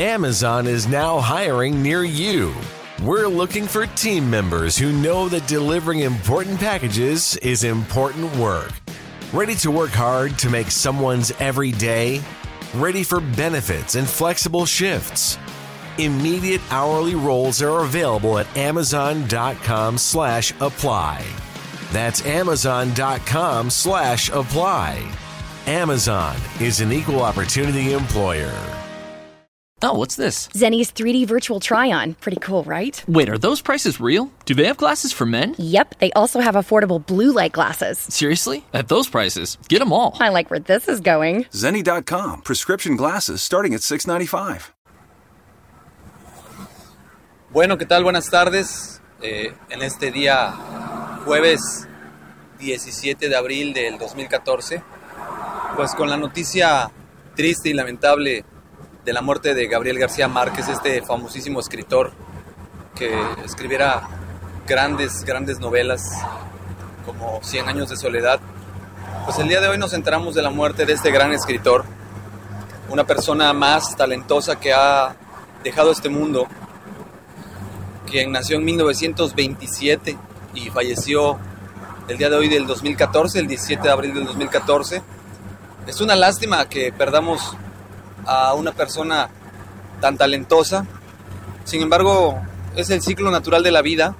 Amazon is now hiring near you. We're looking for team members who know that delivering important packages is important work. Ready to work hard to make someone's every day? Ready for benefits and flexible shifts? Immediate hourly roles are available at amazon.com slash apply. That's amazon.com slash apply. Amazon is an equal opportunity employer. Oh, what's this? Zenny's 3D virtual try on. Pretty cool, right? Wait, are those prices real? Do they have glasses for men? Yep, they also have affordable blue light glasses. Seriously? At those prices? Get them all. I like where this is going. Zenny.com, prescription glasses starting at $6.95. Bueno, ¿qué tal? Buenas tardes. Eh, en este día, jueves 17 de abril del 2014, pues con la noticia triste y lamentable de la muerte de Gabriel García Márquez, este famosísimo escritor que escribiera grandes, grandes novelas como Cien años de soledad. Pues el día de hoy nos enteramos de la muerte de este gran escritor, una persona más talentosa que ha dejado este mundo, quien nació en 1927 y falleció el día de hoy del 2014, el 17 de abril del 2014. Es una lástima que perdamos a una persona tan talentosa. Sin embargo, es el ciclo natural de la vida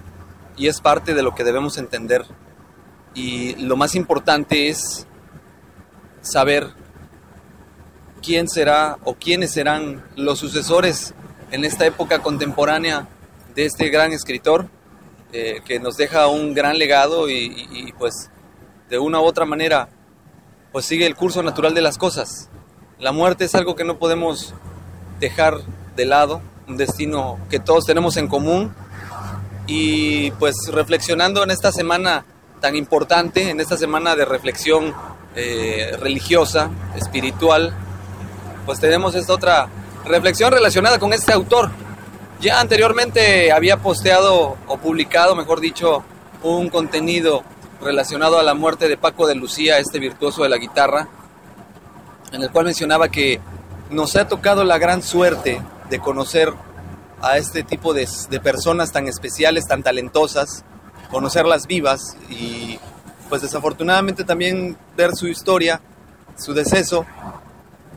y es parte de lo que debemos entender. Y lo más importante es saber quién será o quiénes serán los sucesores en esta época contemporánea de este gran escritor eh, que nos deja un gran legado y, pues de una u otra manera pues sigue el curso natural de las cosas. La muerte es algo que no podemos dejar de lado, un destino que todos tenemos en común. Y pues reflexionando en esta semana tan importante, en esta semana de reflexión eh, religiosa, espiritual, pues tenemos esta otra reflexión relacionada con este autor. Ya anteriormente había posteado o publicado, mejor dicho, un contenido relacionado a la muerte de Paco de Lucía, este virtuoso de la guitarra, en el cual mencionaba que nos ha tocado la gran suerte de conocer a este tipo de, personas tan especiales, tan talentosas, conocerlas vivas y pues desafortunadamente también ver su historia, su deceso.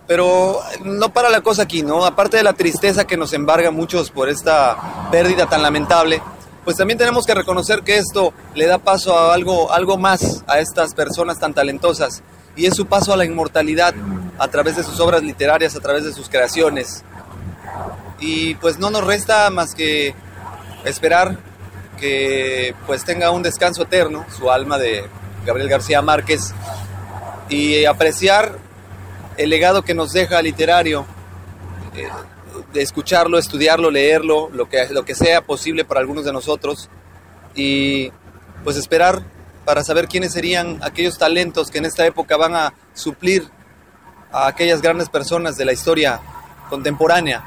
Pero no para la cosa aquí, ¿no? Aparte de la tristeza que nos embarga a muchos por esta pérdida tan lamentable, pues también tenemos que reconocer que esto le da paso a algo, algo más a estas personas tan talentosas y es su paso a la inmortalidad a través de sus obras literarias, a través de sus creaciones. Y pues no nos resta más que esperar que pues tenga un descanso eterno su alma de Gabriel García Márquez y apreciar el legado que nos deja literario, eh, de escucharlo, estudiarlo, leerlo, lo que, lo que sea posible para algunos de nosotros y pues esperar para saber quiénes serían aquellos talentos que en esta época van a suplir a aquellas grandes personas de la historia contemporánea.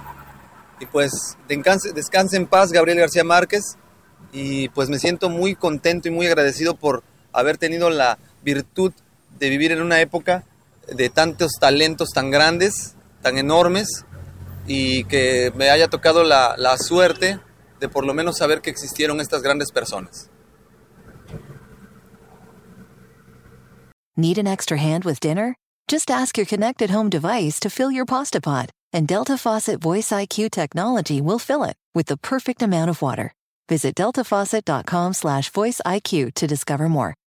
Y pues descanse, descanse en paz Gabriel García Márquez y pues me siento muy contento y muy agradecido por haber tenido la virtud de vivir en una época de tantos talentos tan grandes, tan enormes y que me haya tocado la, la suerte de por lo menos saber que existieron estas grandes personas. Need an extra hand with dinner? Just ask your connected home device to fill your pasta pot, and Delta Faucet Voice IQ technology will fill it with the perfect amount of water. Visit deltafaucet.com slash voice IQ to discover more